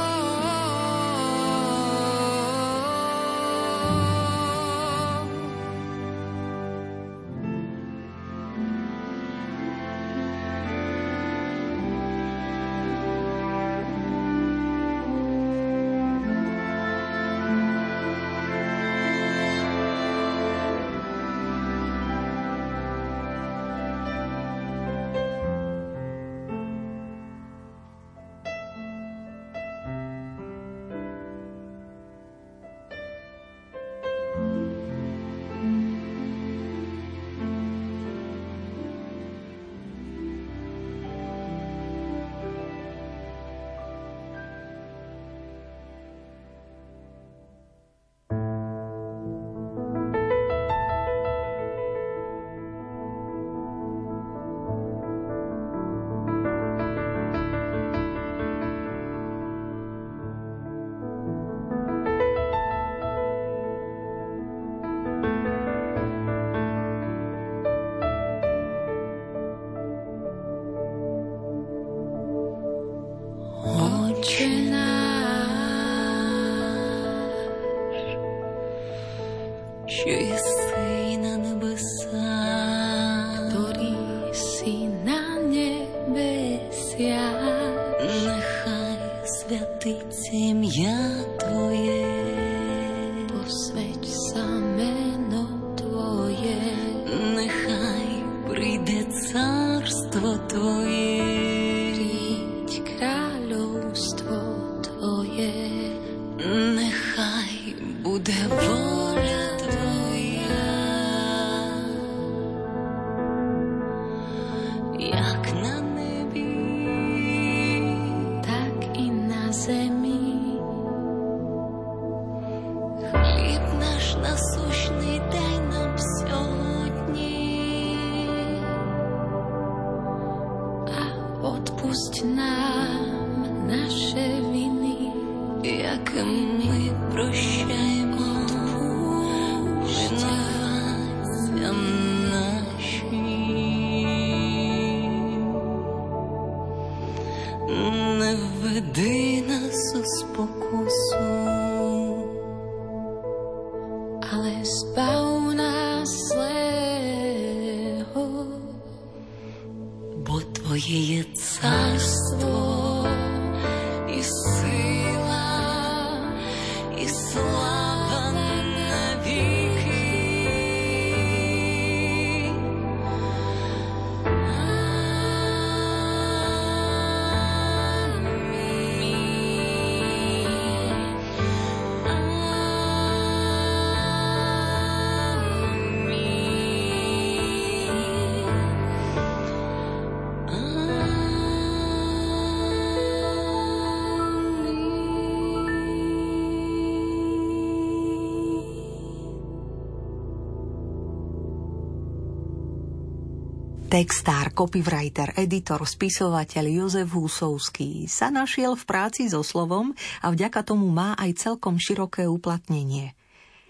Textár, copywriter, editor, spisovateľ Jozef Husovský sa našiel v práci so slovom a vďaka tomu má aj celkom široké uplatnenie.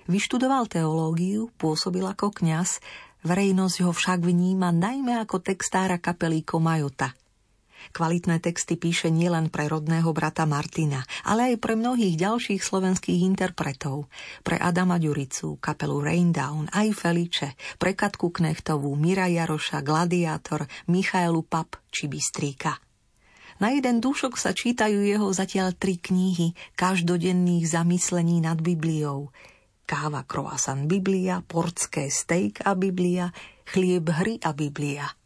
Vyštudoval teológiu, pôsobil ako kňaz, verejnosť ho však vníma najmä ako textára kapelí Komajota – Kvalitné texty píše nielen pre rodného brata Martina, ale aj pre mnohých ďalších slovenských interpretov. Pre Adama Ďuricu, kapelu Raindown, aj Feliče, pre Katku Knechtovú, Mira Jaroša, Gladiátor, Michaelu Pap či Bystríka. Na jeden dušok sa čítajú jeho zatiaľ tri knihy každodenných zamyslení nad Bibliou. Káva, croissant, Biblia, portské steak a Biblia, chlieb, hry a Biblia –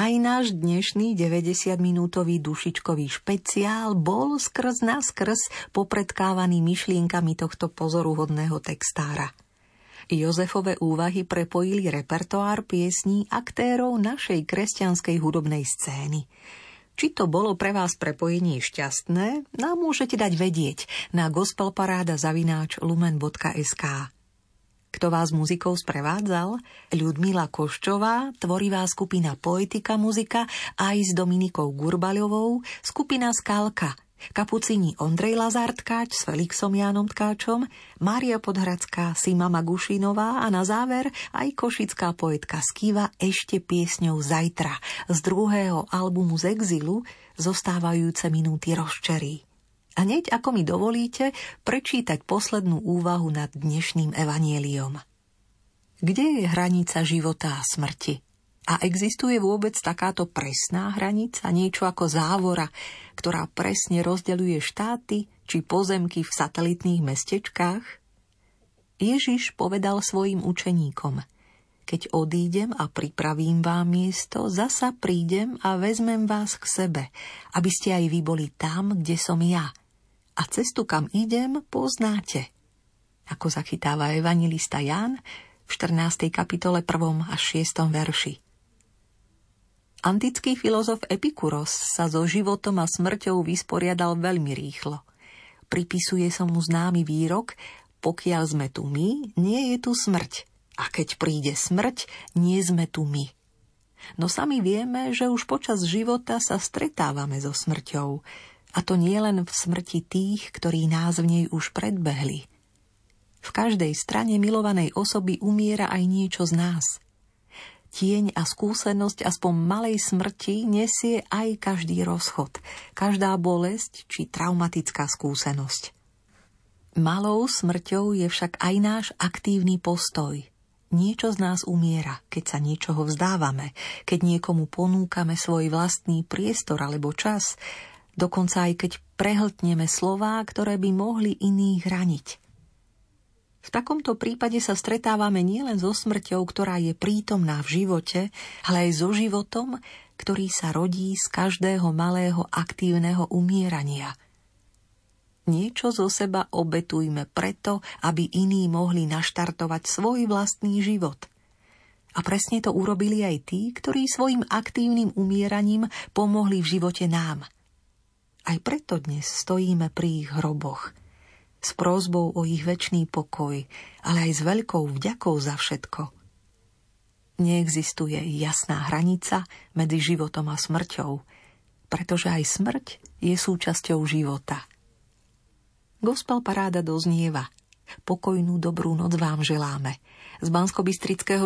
aj náš dnešný 90-minútový dušičkový špeciál bol skrz nás skrz popredkávaný myšlienkami tohto pozoruhodného textára. Jozefové úvahy prepojili repertoár piesní aktérov našej kresťanskej hudobnej scény. Či to bolo pre vás prepojenie šťastné, nám môžete dať vedieť na gospelparáda zavináč lumen.sk. Kto vás muzikou sprevádzal? Ľudmila Koščová, tvorivá skupina Poetika muzika aj s Dominikou Gurbaľovou, skupina Skalka, kapucini Ondrej Lazár Tkáč s Felixom Jánom Tkáčom, Mária Podhradská, Sima Magušinová a na záver aj košická poetka Skiva ešte piesňou Zajtra z druhého albumu z exilu zostávajúce minúty rozčerí. A hneď ako mi dovolíte prečítať poslednú úvahu nad dnešným evanieliom. Kde je hranica života a smrti? A existuje vôbec takáto presná hranica, niečo ako závora, ktorá presne rozdeľuje štáty či pozemky v satelitných mestečkách? Ježiš povedal svojim učeníkom, keď odídem a pripravím vám miesto, zasa prídem a vezmem vás k sebe, aby ste aj vy boli tam, kde som ja – a cestu, kam idem, poznáte. Ako zachytáva evangelista Ján v 14. kapitole 1. až 6. verši. Antický filozof Epikuros sa so životom a smrťou vysporiadal veľmi rýchlo. Pripisuje sa mu známy výrok, pokiaľ sme tu my, nie je tu smrť. A keď príde smrť, nie sme tu my. No sami vieme, že už počas života sa stretávame so smrťou. A to nie len v smrti tých, ktorí nás v nej už predbehli. V každej strane milovanej osoby umiera aj niečo z nás. Tieň a skúsenosť aspoň malej smrti nesie aj každý rozchod, každá bolesť či traumatická skúsenosť. Malou smrťou je však aj náš aktívny postoj. Niečo z nás umiera, keď sa niečoho vzdávame, keď niekomu ponúkame svoj vlastný priestor alebo čas, dokonca aj keď prehltneme slová, ktoré by mohli iných raniť. V takomto prípade sa stretávame nielen so smrťou, ktorá je prítomná v živote, ale aj so životom, ktorý sa rodí z každého malého aktívneho umierania. Niečo zo seba obetujme preto, aby iní mohli naštartovať svoj vlastný život. A presne to urobili aj tí, ktorí svojim aktívnym umieraním pomohli v živote nám – aj preto dnes stojíme pri ich hroboch. S prózbou o ich väčší pokoj, ale aj s veľkou vďakou za všetko. Neexistuje jasná hranica medzi životom a smrťou, pretože aj smrť je súčasťou života. Gospel paráda doznieva. Pokojnú dobrú noc vám želáme – z bansko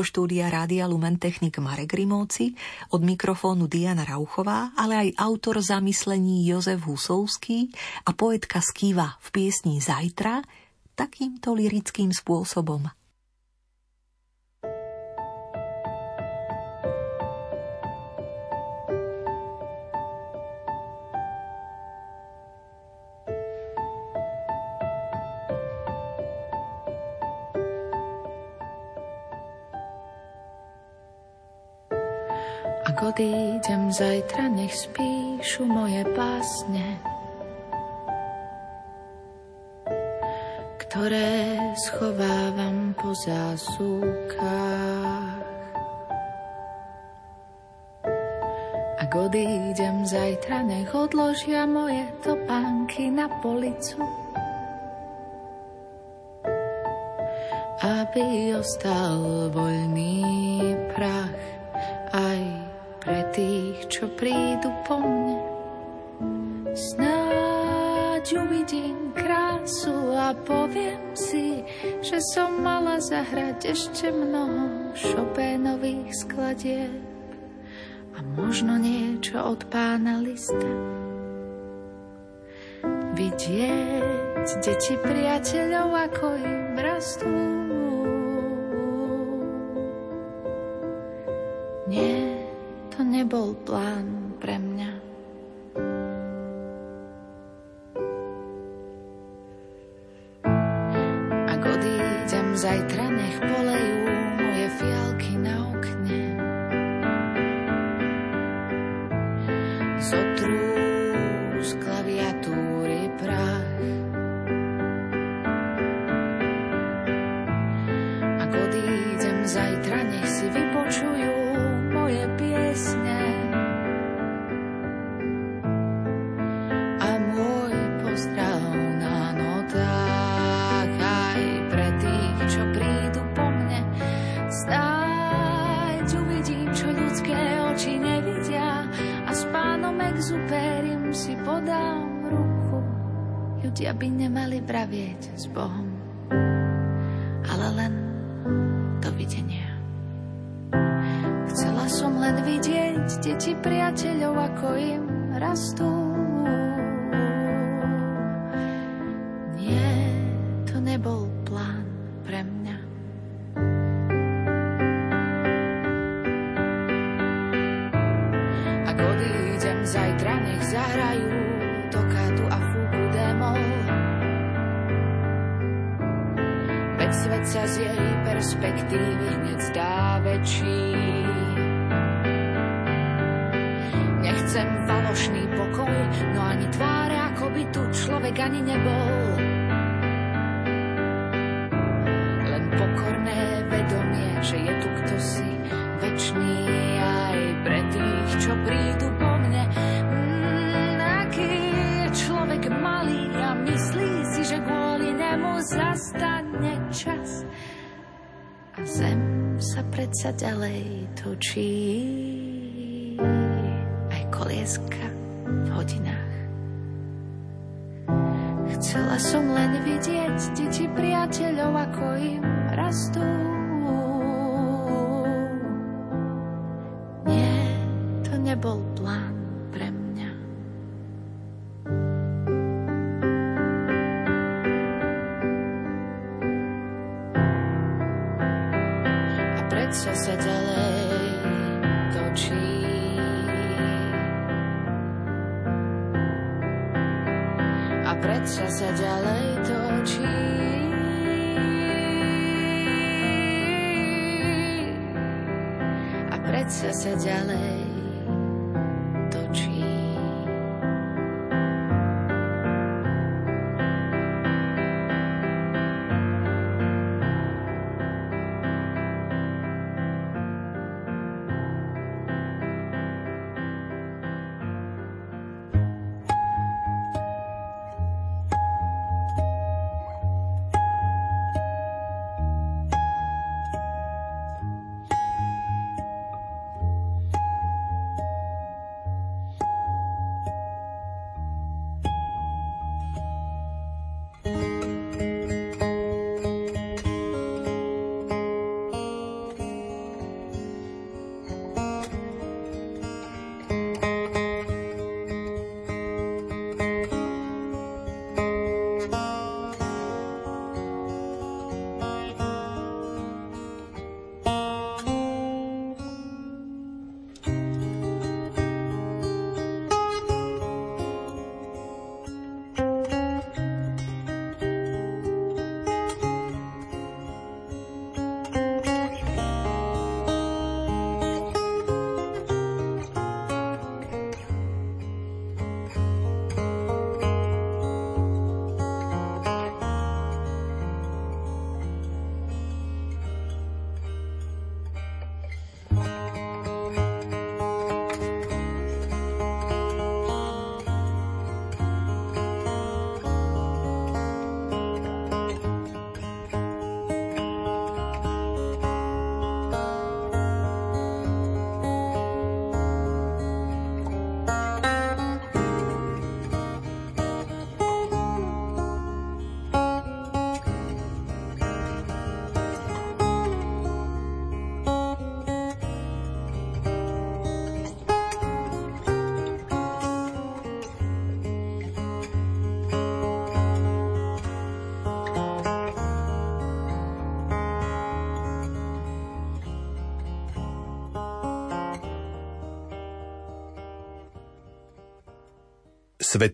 štúdia Rádia Lumen technik Marek Rimóci, od mikrofónu Diana Rauchová, ale aj autor zamyslení Jozef Husovský a poetka Skýva v piesni Zajtra takýmto lirickým spôsobom – odídem zajtra, nech spíšu moje básne, ktoré schovávam po zásukách. Ak odídem zajtra, nech odložia moje topánky na policu, aby ostal voľný tých, čo prídu po mne. Snáď uvidím krásu a poviem si, že som mala zahrať ešte mnoho Chopinových skladieb a možno niečo od pána Lista. Vidieť deti priateľov, ako im rastú nebol plán pre mňa. sa ďalej točí aj kolieska v hodinách. Chcela som len vidieť deti priateľov, ako im rastú. Nie, to nebol plán. 在家里。